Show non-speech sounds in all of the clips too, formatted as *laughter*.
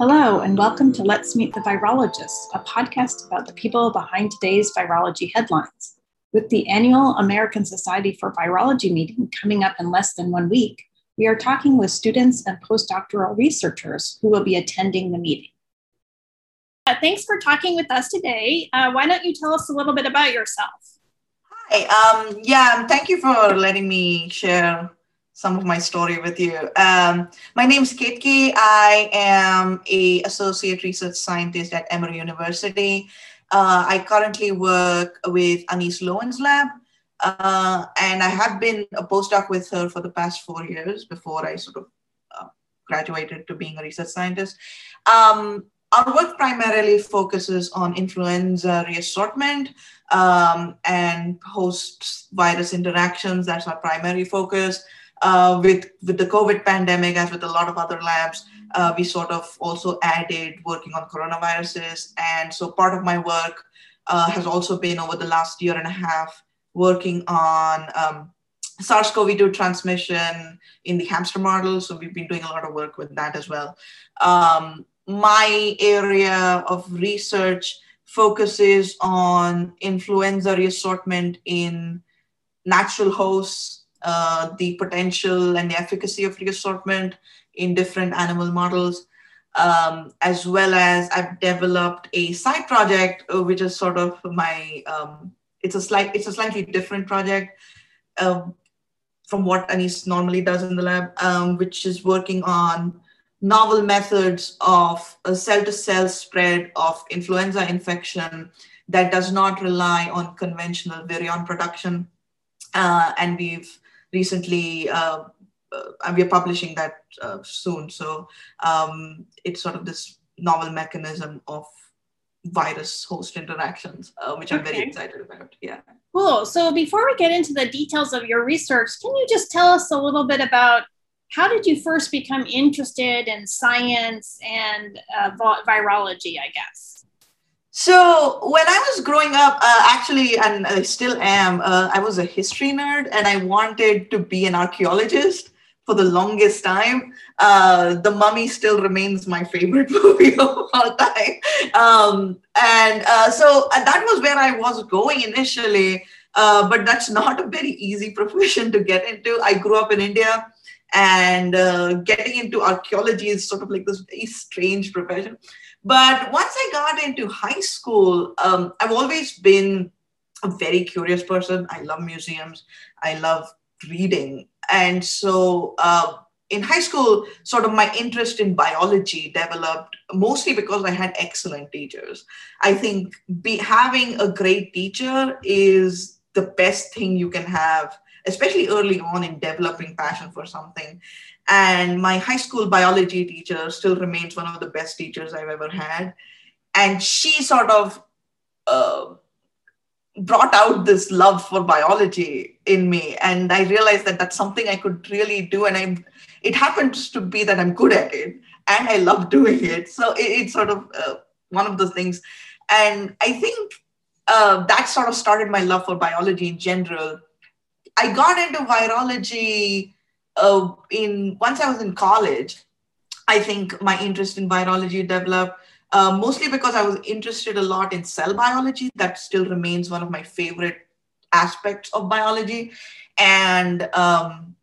Hello, and welcome to Let's Meet the Virologists, a podcast about the people behind today's virology headlines. With the annual American Society for Virology meeting coming up in less than one week, we are talking with students and postdoctoral researchers who will be attending the meeting. Uh, thanks for talking with us today. Uh, why don't you tell us a little bit about yourself? Hi, um, yeah, thank you for letting me share some of my story with you. Um, my name is Ketki. I am a associate research scientist at Emory University. Uh, I currently work with Anis Lowen's lab, uh, and I have been a postdoc with her for the past four years before I sort of uh, graduated to being a research scientist. Um, our work primarily focuses on influenza reassortment um, and host virus interactions. That's our primary focus uh, with with the COVID pandemic, as with a lot of other labs, uh, we sort of also added working on coronaviruses. And so part of my work uh, has also been over the last year and a half working on um, SARS-CoV-2 transmission in the hamster model. So we've been doing a lot of work with that as well. Um, my area of research focuses on influenza reassortment in natural hosts uh, the potential and the efficacy of reassortment in different animal models, um, as well as I've developed a side project, uh, which is sort of my um, it's a slight it's a slightly different project um, from what Anis normally does in the lab, um, which is working on novel methods of a cell-to-cell spread of influenza infection that does not rely on conventional virion production. Uh, and we've recently uh, uh, we're publishing that uh, soon. So um, it's sort of this novel mechanism of virus host interactions, uh, which I'm very excited about. Yeah. Cool. So before we get into the details of your research, can you just tell us a little bit about how did you first become interested in science and uh, virology, I guess? So when I was growing up, uh, actually, and I still am, uh, I was a history nerd, and I wanted to be an archaeologist for the longest time. Uh, the Mummy still remains my favorite *laughs* movie of all time, um, and uh, so uh, that was where I was going initially. Uh, but that's not a very easy *laughs* profession to get into. I grew up in India, and getting into archaeology is sort of like this very strange profession. But once I got into high school, um, I've always been a very curious person. I love museums, I love reading. And so uh, in high school, sort of my interest in biology developed mostly because I had excellent teachers. I think be, having a great teacher is the best thing you can have, especially early on in developing passion for something. And my high school biology teacher still remains one of the best teachers I've ever had. And she sort of uh, brought out this love for biology in me. And I realized that that's something I could really do. And I, it happens to be that I'm good at it and I love doing it. So it, it's sort of uh, one of those things. And I think uh, that sort of started my love for biology in general. I got into virology uh, in once I was in college, I think my interest in virology developed. Uh, mostly because I was interested a lot in cell biology. That still remains one of my favorite aspects of biology. And um,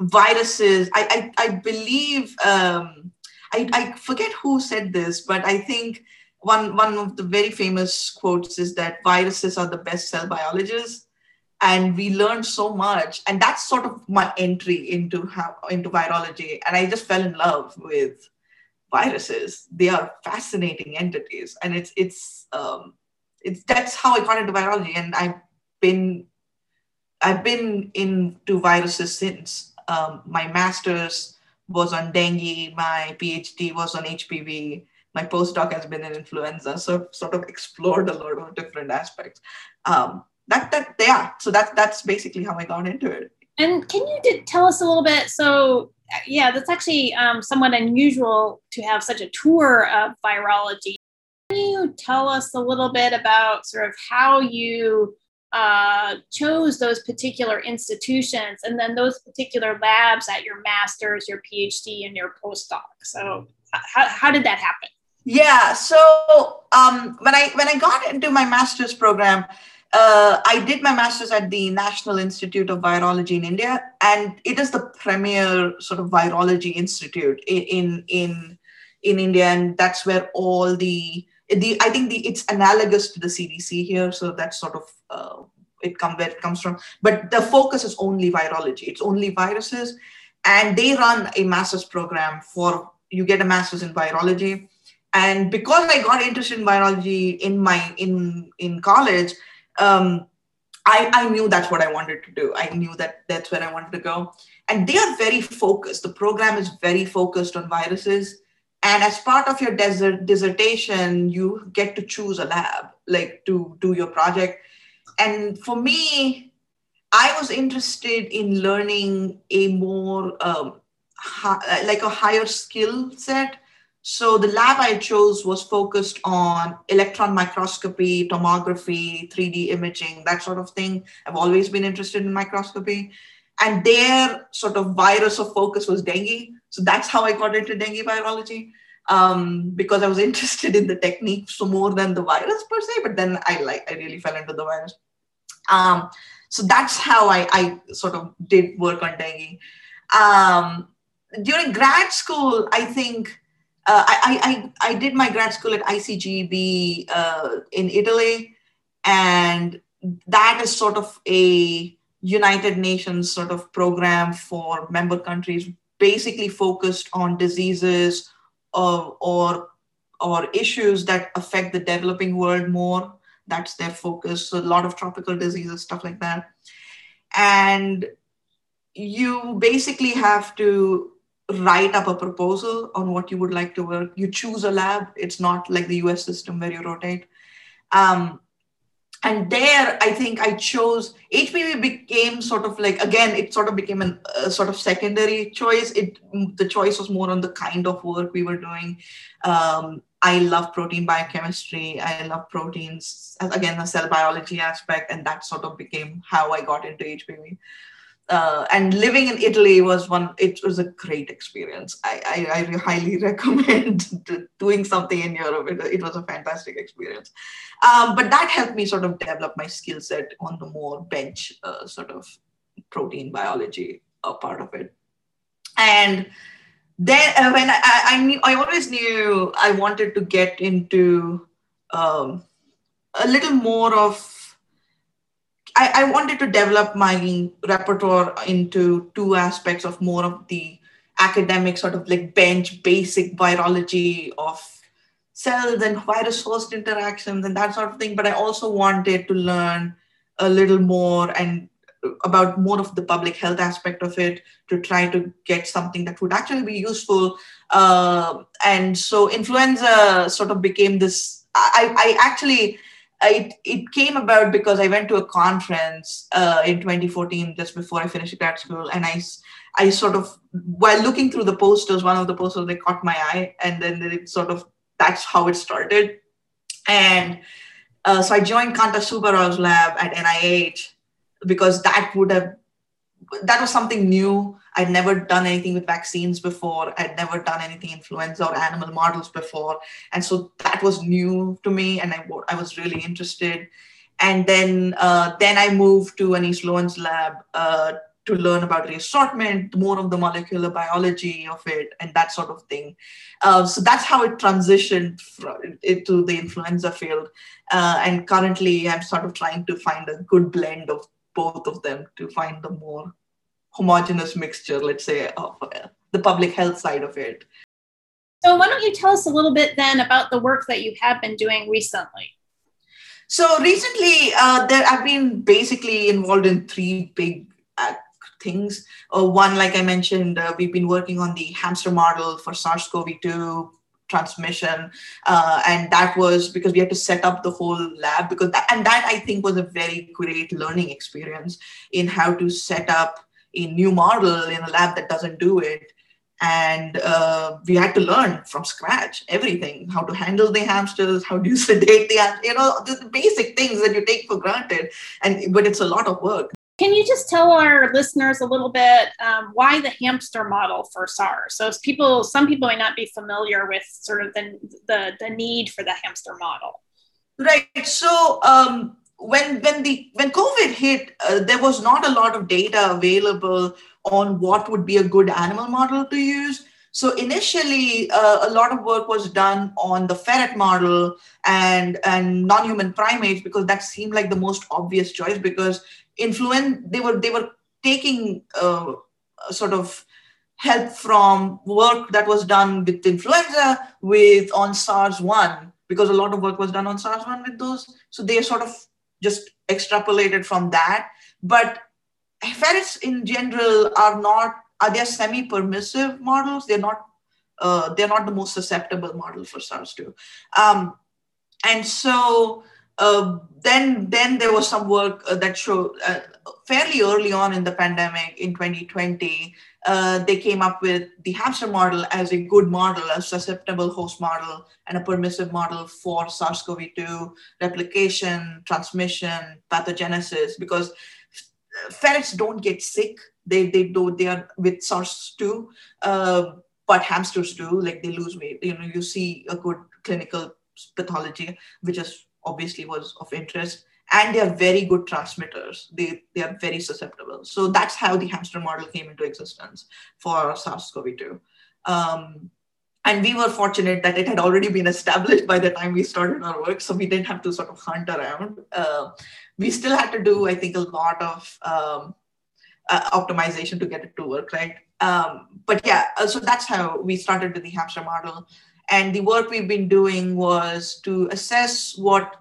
viruses, I, I, I believe, um, I, I forget who said this, but I think one, one of the very famous quotes is that viruses are the best cell biologists and we learned so much. And that's sort of my entry into how into virology. And i just fell in love with viruses. They are fascinating entities. And it's it's um it's that's how i got into virology. And i've been i've been into viruses since. Um, my master's was on dengue. My phd was on hpv my postdoc has been in influenza. So sort of explored a lot of different aspects. Um, that that yeah so that's that's basically how i got into it and can you did, tell us a little bit so yeah that's actually um, somewhat unusual to have such a tour of virology can you tell us a little bit about sort of how you uh, chose those particular institutions and then those particular labs at your master's, your PhD, and your postdoc. So how, how did that happen? Yeah, so um, when I when I got into my master's program, uh, I did my master's at the National Institute of Virology in India, and it is the premier sort of virology institute in in in India, and that's where all the the I think the it's analogous to the CDC here, so that's sort of uh, it come where it comes from. But the focus is only virology; it's only viruses, and they run a master's program for you get a master's in virology and because i got interested in virology in my in in college um, I, I knew that's what i wanted to do. I knew that that's where i wanted to go. And they are very focused. The program is very focused on viruses. And as part of your desert dissertation you get to choose a lab like to do your project. And for me i was interested in learning a more um, like a higher skill set so the lab I chose was focused on electron microscopy, tomography, 3D imaging, that sort of thing. I've always been interested in microscopy. And their sort of virus of focus was dengue. So that's how I got into dengue virology. Um, because I was *laughs* interested in the technique so more than the virus per se, but then I like I really fell into the virus. Um, so that's how I, I sort of did work on dengue. Um, during grad school, I think uh, I, I, I did my grad school at ICGB uh, in Italy, and that is sort of a United Nations sort of program for member countries, basically focused on diseases or, or, or issues that affect the developing world more. That's their focus. So a lot of tropical diseases, stuff like that. And you basically have to write up a proposal on what you would like to work. You choose a lab. It's not like the US system where you rotate. Um, and there, I think I chose HPV became sort of like again, it sort of became a a sort of secondary choice. It the choice was more on the kind of work we were doing. Um, I love protein biochemistry. I love proteins. Again, the cell biology aspect, and that sort of became how I got into HPV uh, and living in Italy was one. It was a great experience. I, I, I highly *laughs* recommend *laughs* doing something in Europe. It, it was a fantastic experience. Um, but that helped me sort of develop my skill set on the more bench uh, sort of protein biology uh, part of it. And then uh, when I, I knew, I always knew I wanted to get into um, a little more of I, I wanted to develop my repertoire into two aspects of more of the academic sort of like bench basic virology of cells and virus host interactions and that sort of thing but i also wanted to learn a little more and about more of the public health aspect of it to try to get something that would actually be useful. Uh, and so influenza sort of became this i, I actually it, it came about because I went to a conference uh, in 2014, just before I finished grad school, and I, I sort of, while looking through the posters, one of the posters they caught my eye, and then it sort of that's how it started, and uh, so I joined Kanta Subbarow's lab at NIH because that would have that was something new. I'd never done anything with vaccines before. I'd never done anything influenza or animal models before, and so that was new to me, and I, I was really interested. And then uh, then I moved to Anis Lowen's lab uh, to learn about reassortment, more of the molecular biology of it, and that sort of thing. Uh, so that's how it transitioned into the influenza field. Uh, and currently, I'm sort of trying to find a good blend of both of them to find the more homogenous mixture, let's say, of uh, the public health side of it. So, why don't you tell us a little bit then about the work that you have been doing recently? So, recently, uh, there I've been basically involved in three big uh, things. Uh, one, like I mentioned, uh, we've been working on the hamster model for SARS CoV 2 transmission uh, and that was because we had to set up the whole lab because that, and that i think was a very great learning experience in how to set up a new model in a lab that doesn't do it. And uh, we had to learn from scratch everything how to handle the hamsters how do you sedate the you know the basic things that you take for granted. And but it's a lot of work can you just tell our listeners a little bit um, why the hamster model for SARS? So people, some people may not be familiar with sort of the, the, the need for the hamster model. Right. So um, when when the when COVID hit, uh, there was not a lot of data available on what would be a good animal model to use. So initially, uh, a lot of work was done on the ferret model and and non-human primates because that seemed like the most obvious choice because influence they were they were taking uh, sort of help from work that was done with influenza with on SARS-1 because a lot of work was done on SARS-1 with those. So they sort of just extrapolated from that. But ferrets in general are not are they semi-permissive models? They're not. Uh, they're not the most susceptible model for SARS-2. Um, and so uh, then, then there was some work uh, that showed uh, fairly early on in the pandemic in 2020, uh, they came up with the hamster model as a good model, a susceptible host model, and a permissive model for SARS-CoV-2 replication, transmission, pathogenesis, because ferrets don't get sick they they do they are with SARS too, uh, but hamsters do. Like they lose weight. You know, you see a good clinical pathology, which is obviously was of interest and they are very good transmitters. They, they are very susceptible. So that's how the hamster model came into existence for SARS-CoV-2. Um, and we were fortunate that it had already been established by the time we started our work, so we didn't have to sort of hunt around. Uh, we still had to do, I think, a lot of um, uh, optimization to get it to work, right? Um, but yeah, uh, so that's how we started with the hamster model. And the work we've been doing was to assess what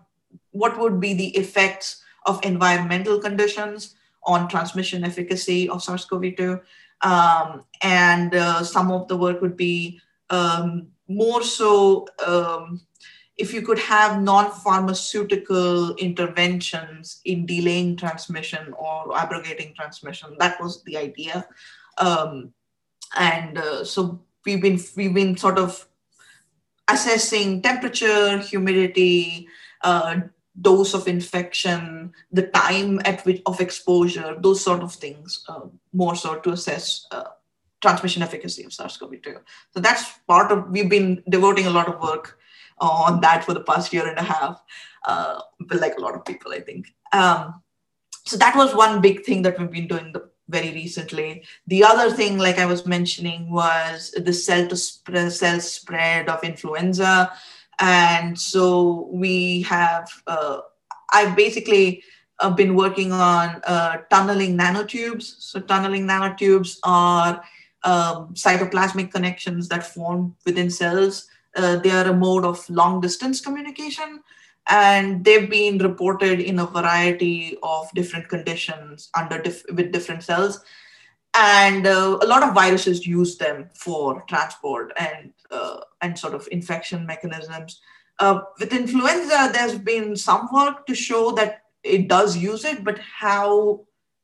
what would be the effects of environmental conditions on transmission efficacy of SARS-CoV-2. Um, and uh, some of the work would be um, more so um, if you could have non-pharmaceutical interventions in delaying transmission or abrogating transmission that was the idea um, and uh, so we've been we've been sort of assessing temperature humidity uh, dose of infection the time at which of exposure those sort of things uh, more so to assess uh, transmission efficacy of sars-cov-2 so that's part of we've been devoting a lot of work on that for the past year and a half, uh, like a lot of people, I think. Um, so that was one big thing that we've been doing the, very recently. The other thing, like I was mentioning, was the cell to sp- cell spread of influenza. And so we have, uh, I've basically uh, been working on uh, tunneling nanotubes. So, tunneling nanotubes are um, cytoplasmic connections that form within cells uh, they are a mode of long distance communication and they've been reported in a variety of different conditions under dif- with different cells. And uh, a lot of viruses use them for transport and uh, and sort of infection mechanisms. Uh, with influenza there's been some work to show that it does use it but how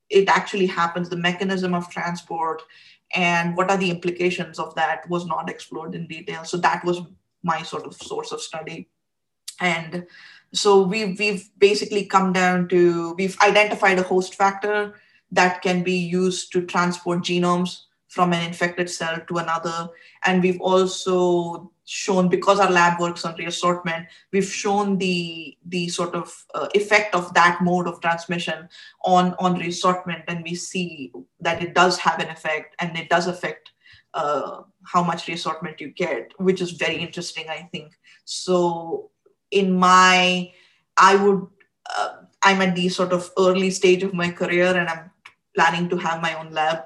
it actually happens the mechanism of transport and what are the implications of that was not explored in detail. So that was my sort of source of study. And so we've, we've basically come down to we've identified a host factor that can be used to transport genomes from an infected cell to another and we've also shown because our lab works on reassortment we've shown the the sort of uh, effect of that mode of transmission on on reassortment and we see that it does have an effect and it does affect uh, how much reassortment you get, which is very interesting, I think. So, in my, I would, uh, I'm at the sort of early stage of my career and I'm planning to have my own lab.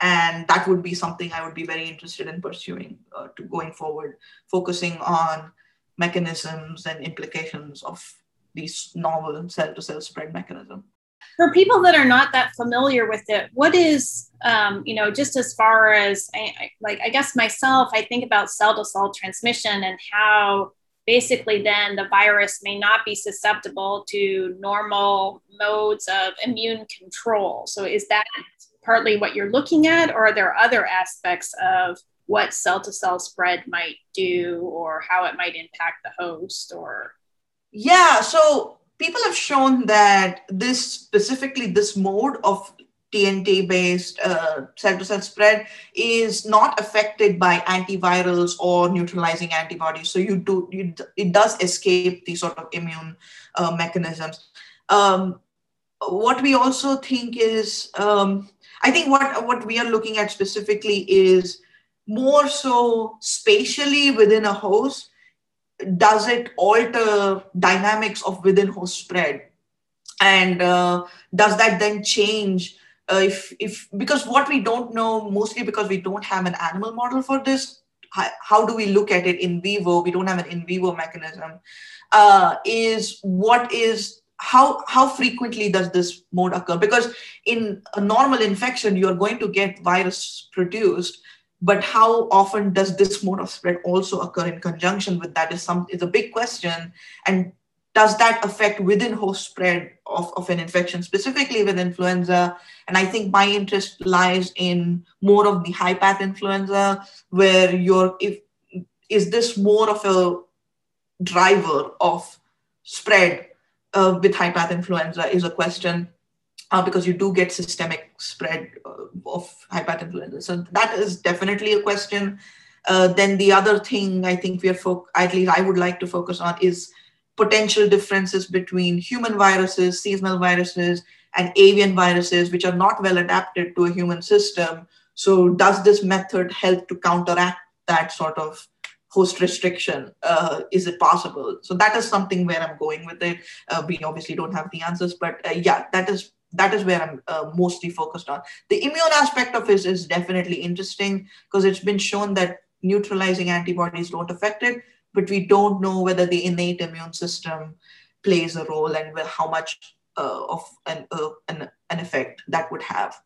And that would be something I would be very interested in pursuing uh, to going forward, focusing on mechanisms and implications of these novel cell to cell spread mechanism for people that are not that familiar with it what is um, you know just as far as I, I, like i guess myself i think about cell to cell transmission and how basically then the virus may not be susceptible to normal modes of immune control. So is that partly what you're looking at or are there other aspects of what cell to cell spread might do or how it might impact the host or? Yeah so people have shown that this specifically this mode of TNT based uh, cell to cell spread is not affected by antivirals or neutralizing antibodies. So you do you, it does escape these sort of immune uh, mechanisms. Um, what we also think is um, I think what what we are looking at specifically is more so spatially within a host. Does it alter dynamics of within host spread? And uh, does that then change uh, if if because what we don't know mostly because we don't have an animal model for this how, how do we look at it in vivo? We don't have an in vivo mechanism. Uh, is what is how how frequently does this mode occur? Because in a normal infection you're going to get virus produced but how often does this mode of spread also occur in conjunction with that is some is a big question. And does that affect within host spread of, of an infection, specifically with influenza? And I think my interest lies in more of the high path influenza, where you're, if, is this more of a driver of spread uh, with high path influenza is a question. Uh, because you do get systemic spread uh, of high path influenza. So that is definitely a question. Uh, then the other thing I think we are, fo- at least I would like to focus on is potential differences between human viruses, seasonal viruses, and avian viruses, which are not well adapted to a human system. So, does this method help to counteract that sort of host restriction? Uh, is it possible? So, that is something where I'm going with it. Uh, we obviously don't have the answers, but uh, yeah, that is that is where I'm uh, mostly focused on. The immune aspect of it is definitely interesting because it's been shown that neutralizing antibodies don't affect it but we don't know whether the innate immune system plays a role and how much uh, of an, uh, an, an effect that would have.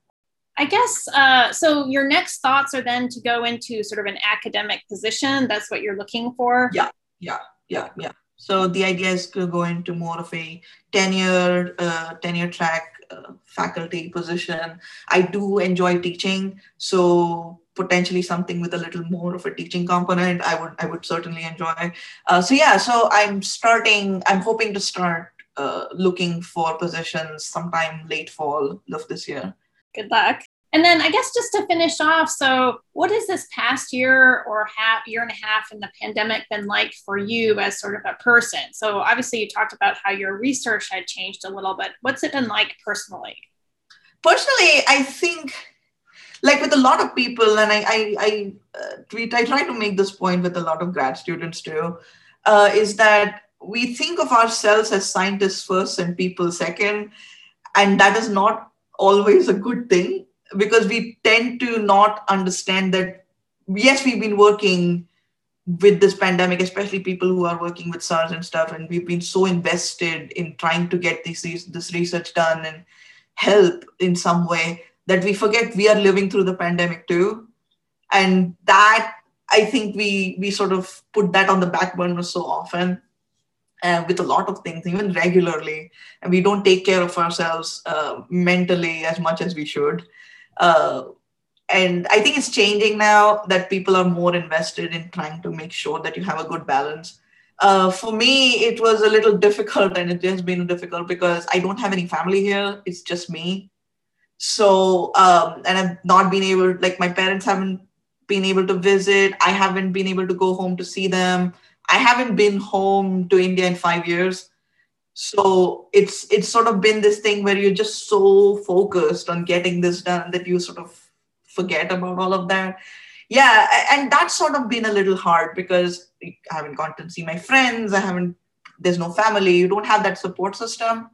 I guess uh, so. Your next thoughts are then to go into sort of an academic position. That's what you're looking for. Yeah, yeah, yeah, yeah. So the idea is to go into more of a tenure, uh, tenure track uh, faculty position. I do enjoy teaching, so potentially something with a little more of a teaching component i would i would certainly enjoy. Uh, so yeah so i'm starting i'm hoping to start uh, looking for positions sometime late fall of this year. Good luck. And then i guess just to finish off so what has this past year or half year and a half in the pandemic been like for you as sort of a person? So obviously you talked about how your research had changed a little bit what's it been like personally? Personally i think like with a lot of people, and I I I, uh, tweet, I try to make this point with a lot of grad students too, uh, is that we think of ourselves as scientists first and people second, and that is not always a good thing because we tend to not understand that yes, we've been working with this pandemic, especially people who are working with SARS and stuff, and we've been so invested in trying to get this this research done and help in some way that we forget we are living through the pandemic too. And that i think we we sort of put that on the back burner so often uh, with a lot of things even regularly. And we don't take care of ourselves uh, mentally as much as we should. Uh, and i think it's changing now that people are more invested in trying to make sure that you have a good balance. Uh, for me it was a little *laughs* difficult and it has been difficult because i don't have any family here. It's just me so um, and i've not been able like my parents haven't been able to visit. I haven't been able to go home to see them. I haven't been home to india in five years. So it's it's sort of been this thing where you're just so focused on getting this done that you sort of forget about all of that. Yeah and that's sort of been a little hard because i haven't gone to see my friends. I haven't there's no family. You don't have that support system.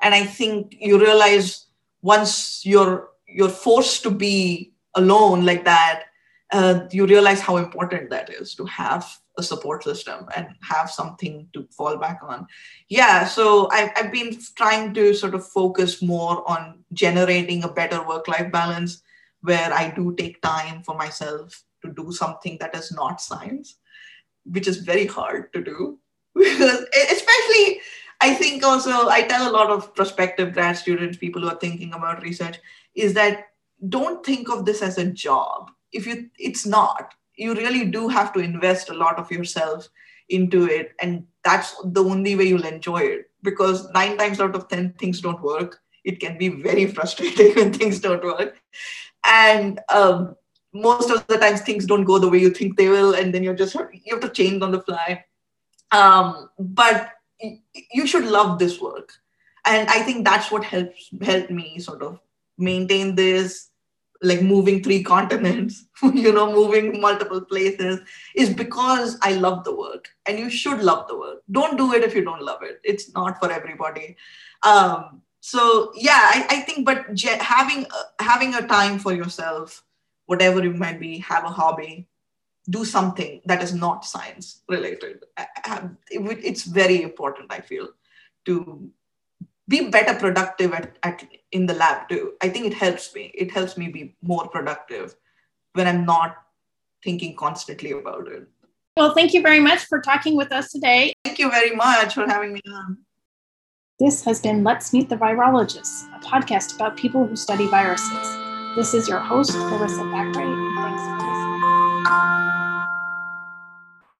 And i think you realize once you're you're forced to be alone like that uh, you realize how important that is to have a support system and have something to fall back on. Yeah so I've, I've been trying to sort of focus more on generating a better work life balance where i do take time for myself to do something that is not science which is very hard to do. *laughs* Especially I think also I tell a lot of prospective grad students, people who are thinking about research, is that don't think of this as a job. If you, it's not. You really do have to invest a lot of yourself into it and that's the only way you'll enjoy it because nine times out of ten things don't work it can be very frustrating *laughs* when things don't work and um, most of the times things don't go the way you think they will and then you're just you have to change on the fly um, but you should love this work. And i think that's what helps helped me sort of maintain this like moving three continents *laughs* you know moving multiple places is because i love the work. And you should love the work. Don't do it if you don't love it. It's not for everybody. Um, so yeah I, I think but having uh, having a time for yourself whatever it might be have a hobby do something that is not science related. Uh, uh, it's very important i feel to be better productive at, at in the lab too. I think it helps me. It helps me be more productive when i'm not thinking constantly about it. Well thank you very much for talking with us today. Thank you very much for having me on. This has been let's meet the virologists a podcast about people who study viruses. This is your host larissa Thackeray. thanks. for listening